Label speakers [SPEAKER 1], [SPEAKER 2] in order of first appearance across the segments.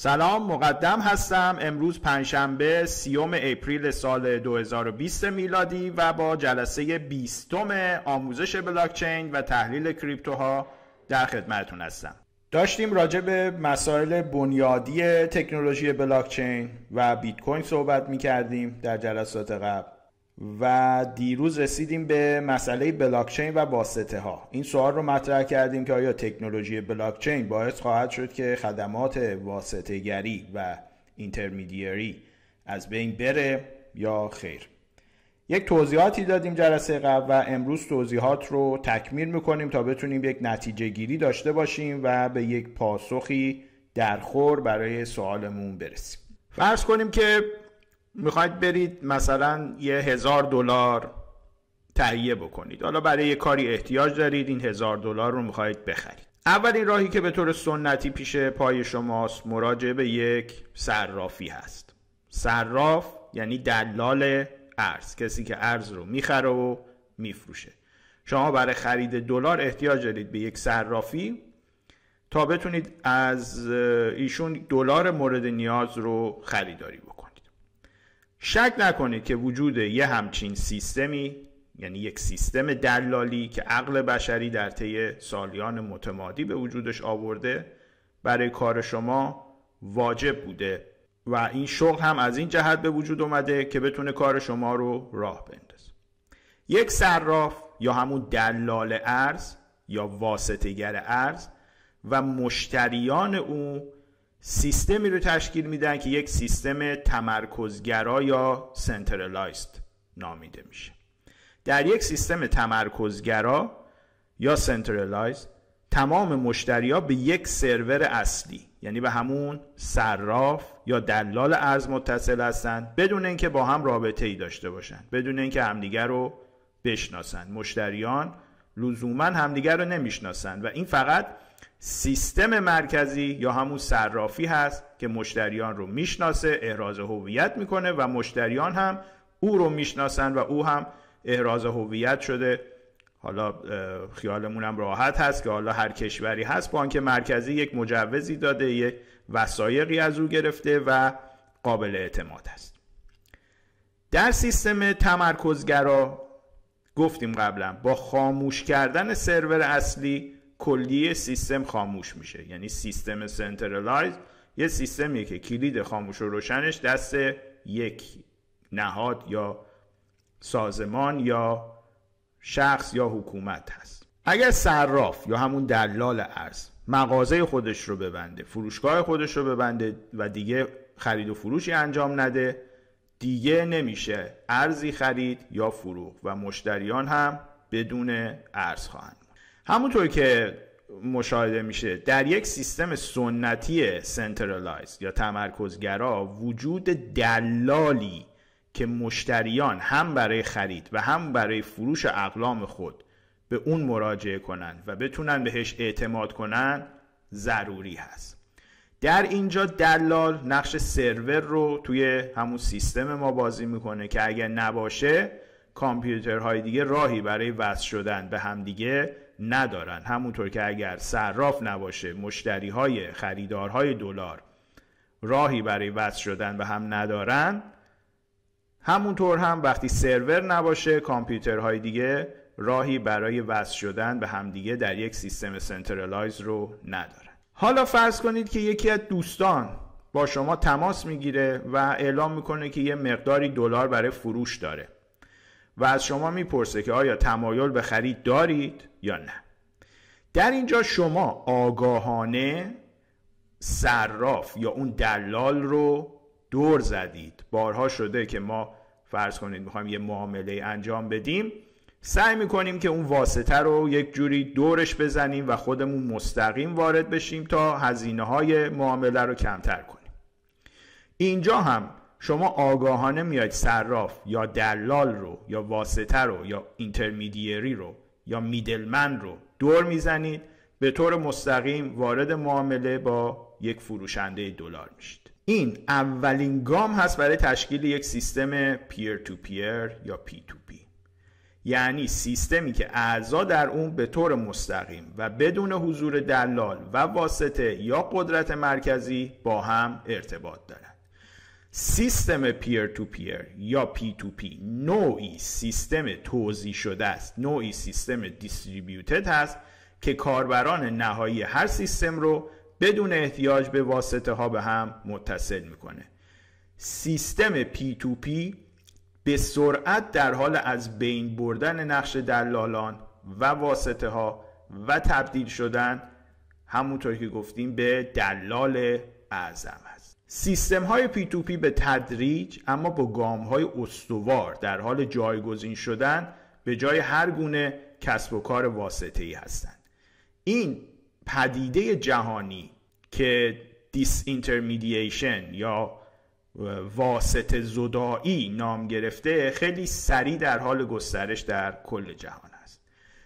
[SPEAKER 1] سلام مقدم هستم. امروز پنجشنبه سیوم April سال 2020 میلادی و با جلسه بیستم آموزش بلاکچین و تحلیل کریپتوها در خدمتتون هستم. داشتیم راجع به مسائل بنیادی تکنولوژی بلاکچین و بیت کوین صحبت می کردیم در جلسات قبل. و دیروز رسیدیم به مسئله بلاکچین و واسطه ها. این سوال رو مطرح کردیم که آیا تکنولوژی بلاکچین باعث خواهد شد که خدمات واسطه گری و اینترمیدیری از بین بره یا خیر؟ یک توضیحاتی دادیم جلسه قبل و امروز توضیحات رو تکمیل می‌کنیم تا بتونیم یک نتیجه گیری داشته باشیم و به یک پاسخی درخور برای سوالمون برسیم. فرض کنیم که می‌خواید برید مثلا یه هزار دلار تهیه بکنید. حالا برای یه کاری احتیاج دارید این هزار دلار رو می‌خواید بخرید. اولین راهی که به طور سنتی پیش پای شماست مراجعه به یک صرافی هست. صراف یعنی دلال ارز کسی که ارز رو می‌خره و میفروشه. شما برای خرید دلار احتیاج دارید به یک صرافی تا بتونید از ایشون دلار مورد نیاز رو خریداری بکنید. شک نکنید که وجود یه همچین سیستمی یعنی یک سیستم دلالی که عقل بشری در طی سالیان متمادی به وجودش آورده برای کار شما واجب بوده و این شغل هم از این جهت به وجود اومده که بتونه کار شما رو راه بندازه. یک صراف یا همون دلال ارز یا واسطگر ارز و مشتریان او سیستمی رو تشکیل میدن که یک سیستم تمرکزگرا یا سنترالایزد نامیده میشه. در یک سیستم تمرکزگرا یا سنترالایزد تمام مشتریا به یک سرور اصلی یعنی به همون صراف یا دلال ارز متصل هستند بدون اینکه با هم رابطه ای داشته باشن بدون اینکه همدیگر رو بشناسن. مشتریان لزوما همدیگر رو نمی‌شناسن و این فقط سیستم مرکزی یا همون صرافی هست که مشتریان رو می‌شناسه احراز هویت می‌کنه و مشتریان هم او رو می‌شناسن و او هم احراز هویت شده. حالا خیالمون هم راحت هست که حالا هر کشوری هست. بانک مرکزی یک مجوزی داده یک وثایقی از او گرفته و قابل اعتماد است. در سیستم تمرکزگرا گفتیم قبلا با خاموش کردن سرور اصلی کلی سیستم خاموش میشه. یعنی سیستم centralized یه سیستمیه که کلید خاموش و روشنش دست یک نهاد یا سازمان یا شخص یا حکومت هست. اگر صراف یا همون دلال ارز مغازه خودش رو ببنده فروشگاه خودش رو ببنده و دیگه خرید و فروشی انجام نده دیگه نمیشه ارزی خرید یا فروخ و مشتریان هم بدون ارز خواهند. همونطور که مشاهده میشه در یک سیستم سنتی centralized یا تمرکزگرا وجود دلالی که مشتریان هم برای خرید و هم برای فروش اقلام خود به اون مراجعه کنند و بتونن بهش اعتماد کنن ضروری هست. در اینجا دلال نقش سرور رو توی همون سیستم ما بازی می‌کنه که اگر نباشه کامپیوترهای دیگه راهی برای وصل شدن به همدیگه ندارن. همونطور که اگر صراف نباشه مشتری های خریدارهای دلار راهی برای وصل شدن به هم ندارن همونطور هم وقتی سرور نباشه کامپیوترهای دیگه راهی برای وصل شدن به همدیگه در یک سیستم centralized رو ندارن. حالا فرض کنید که یکی از دوستان با شما تماس می‌گیره و اعلام می‌کنه که یه مقداری دلار برای فروش داره. و از شما می‌پرسه که آیا تمایل به خرید دارید یا نه. در اینجا شما آگاهانه صراف یا اون دلال رو دور زدید. بارها شده که ما فرض کنید می‌خوایم یه معامله انجام بدیم. سعی می‌کنیم که اون واسطه رو یک جوری دورش بزنیم و خودمون مستقیم وارد بشیم تا هزینه های معامله رو کمتر کنیم. اینجا هم شما آگاهانه میاید صراف یا دلال رو یا واسطه رو یا intermediary رو یا middleman رو دور می‌زنید به طور مستقیم وارد معامله با یک فروشنده دلار میشید. این اولین گام هست برای تشکیل یک سیستم peer to peer یا P to P یعنی سیستمی که اعضا در اون به طور مستقیم و بدون حضور دلال و واسطه یا قدرت مرکزی با هم ارتباط دارند سیستم peer to peer یا P to P. نوعی سیستم توزیع شده است. نوعی سیستم distributed هست که کاربران نهایی هر سیستم رو بدون احتیاج به واسطه ها به هم متصل می‌کنه. سیستم P to P به سرعت در حال از بین بردن نقش دلالان و واسطه ها و تبدیل شدن همونطور که گفتیم به دلال اعظم است سیستم های P to P به تدریج اما با گام های استوار در حال جایگزین شدن به جای هر گونه کسب و کار واسطه ای هستند. این پدیده جهانی که disintermediation یا واسط زدایی نام گرفته خیلی سریع در حال گسترش در کل جهان است.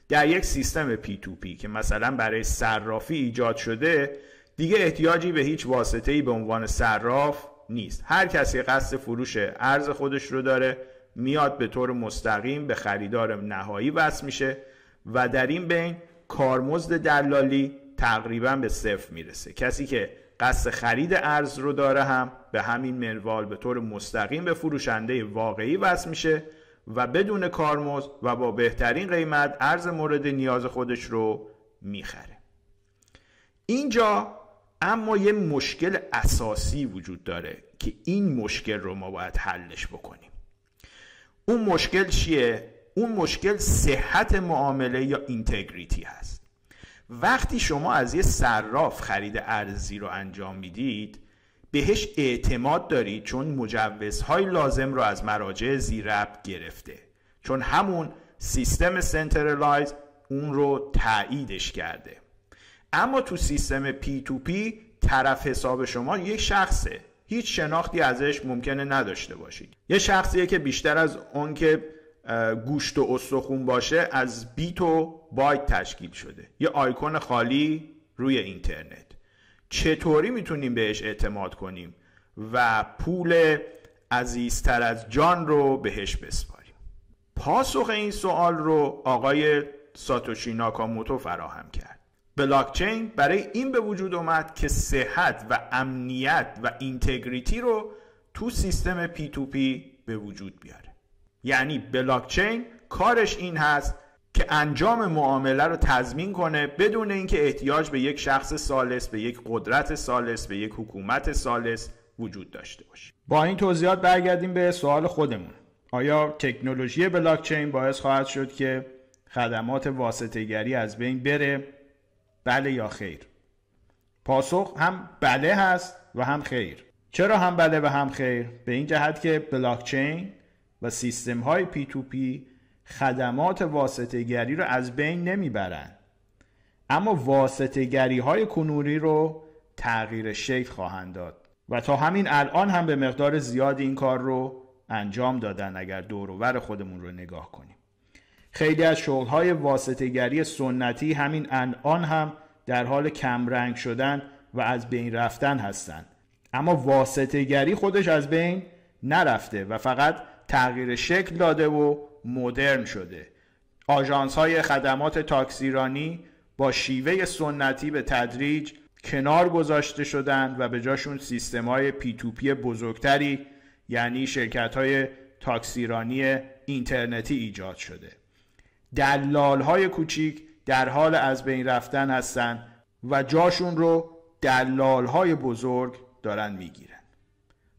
[SPEAKER 1] در یک سیستم P to P که مثلا برای صرافی ایجاد شده دیگه احتیاجی به هیچ واسطه‌ای به عنوان صراف نیست. هر کسی قصد فروش ارز خودش رو داره میاد به طور مستقیم به خریدار نهایی وصل میشه و در این بین کارمزد دلالی تقریبا به صفر می‌رسه. کسی که قصد خرید ارز رو داره هم به همین منوال به طور مستقیم به فروشنده واقعی وصل میشه و بدون کارمزد و با بهترین قیمت ارز مورد نیاز خودش رو می‌خره. اینجا اما یه مشکل اساسی وجود داره که این مشکل رو ما باید حلش بکنیم. اون مشکل چیه؟ اون مشکل صحت معامله یا اینتگریتی هست. وقتی شما از یه صراف خرید ارزی رو انجام می‌دید بهش اعتماد دارید چون مجوزهای لازم رو از مراجع زیرب گرفته. چون همون سیستم centralized اون رو تاییدش کرده. اما تو سیستم P to P طرف حساب شما یک شخصه. هیچ شناختی ازش ممکنه نداشته باشید. یه شخصیه که بیشتر از اون که گوشت و استخون باشه از بیت و بایت تشکیل شده. یه آیکون خالی روی اینترنت. چطوری می‌تونیم بهش اعتماد کنیم و پول عزیزتر از جان رو بهش بسپاریم؟ پاسخ این سوال رو آقای ساتوشی ناکاموتو فراهم کرد. بلاکچین برای این به وجود اومد که صحت و امنیت و integrity رو تو سیستم P to P به وجود بیاره. یعنی بلاکچین کارش این هست که انجام معامله رو تضمین کنه بدون اینکه احتیاج به یک شخص ثالث به یک قدرت ثالث به یک حکومت ثالث وجود داشته باشه. با این توضیحات برگردیم به سوال خودمون. آیا تکنولوژی بلاکچین باعث خواهد شد که خدمات واسطهگری از بین بره؟ بله یا خیر. پاسخ هم بله هست و هم خیر. چرا هم بله و هم خیر؟ به این جهت که بلاکچین و سیستم های پی تو پی خدمات واسطه گری رو از بین نمی‌برند اما واسطه گری های کنوری رو تغییر شکل خواهند داد و تا همین الان هم به مقدار زیادی این کار رو انجام دادن اگر دور خودمون رو نگاه کنیم. خیلی از شغل های واسطه گری سنتی همین الان هم در حال کمرنگ شدن و از بین رفتن هستند اما واسطه گری خودش از بین نرفته و فقط تغییر شکل داده و مدرن شده. آژانس های خدمات تاکسیرانی با شیوه سنتی به تدریج کنار گذاشته شدند و به جاشون سیستم های P to P بزرگتری یعنی شرکت های تاکسیرانی اینترنتی ایجاد شده. دلال های کوچیک در حال از بین رفتن هستند و جاشون رو دلال های بزرگ دارن می‌گیرن.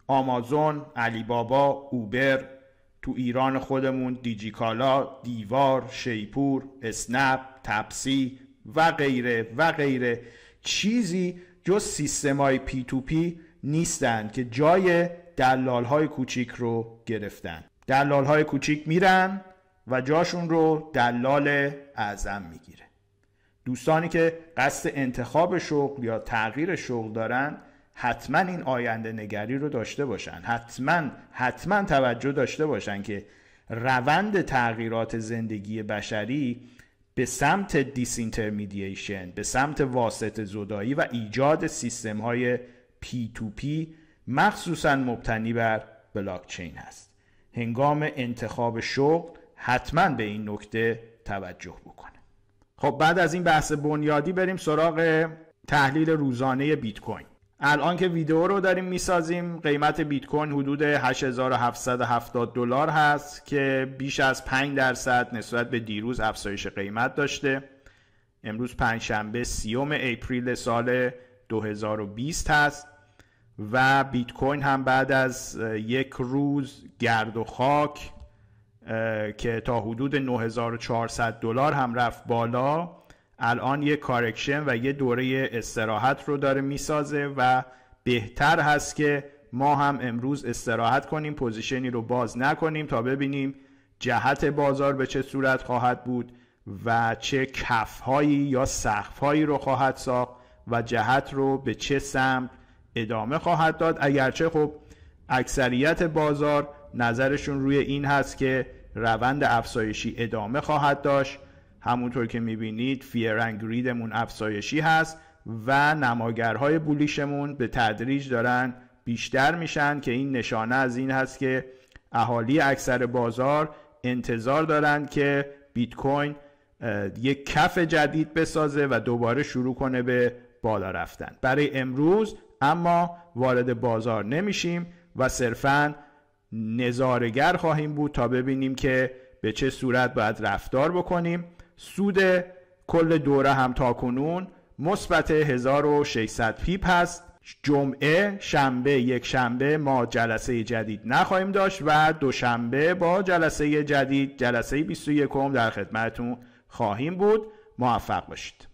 [SPEAKER 1] آمازون، علی بابا، اوبر، تو ایران خودمون دیجیکالا، دیوار، شیپور، اسنپ، تپسی و غیره و غیره چیزی جز سیستم های پی تو پی نیستند که جای دلال های کوچیک رو گرفتن. دلال های کوچیک میرن و جاشون رو دلال اعظم می‌گیره. دوستانی که قصد انتخاب شغل یا تغییر شغل دارن حتما این آینده نگری رو داشته باشن. حتما حتما توجه داشته باشن که روند تغییرات زندگی بشری به سمت disintermediation به سمت واسط زدایی و ایجاد سیستم های P to P مخصوصا مبتنی بر بلاکچین هست. هنگام انتخاب شغل حتما به این نکته توجه بکنه. خب بعد از این بحث بنیادی بریم سراغ تحلیل روزانه بیت کوین. الان که ویدیو رو داریم می‌سازیم قیمت بیت کوین حدود 8770 دلار هست که بیش از 5 درصد نسبت به دیروز افزایش قیمت داشته. امروز پنجشنبه سیوم اپریل سال 2020 هست و بیت کوین هم بعد از یک روز گرد و خاک که تا حدود 9400 دلار هم رفت بالا الان یه correction و یه دوره استراحت رو داره می‌سازه و بهتر هست که ما هم امروز استراحت کنیم position ی رو باز نکنیم تا ببینیم جهت بازار به چه صورت خواهد بود و چه کفهایی یا سقفهایی رو خواهد ساخت و جهت رو به چه سمت ادامه خواهد داد. اگرچه خب اکثریت بازار نظرشون روی این هست که روند افزایشی ادامه خواهد داشت. همونطور که می‌بینید فیرنگ ریدمون افزایشی هست و نماگرهای بولیشمون به تدریج دارن بیشتر میشن که این نشانه از این هست که اهالی اکثر بازار انتظار دارند که بیت کوین یک کف جدید بسازه و دوباره شروع کنه به بالا رفتن. برای امروز اما وارد بازار نمیشیم و صرفا نظارگر خواهیم بود تا ببینیم که به چه صورت باید رفتار بکنیم. سود کل دوره هم تا کنون مثبت 1600 پیپ هست. جمعه شنبه یک شنبه ما جلسه جدید نخواهیم داشت و دوشنبه با جلسه جدید جلسه 21 در خدمتون خواهیم بود. موفق باشید.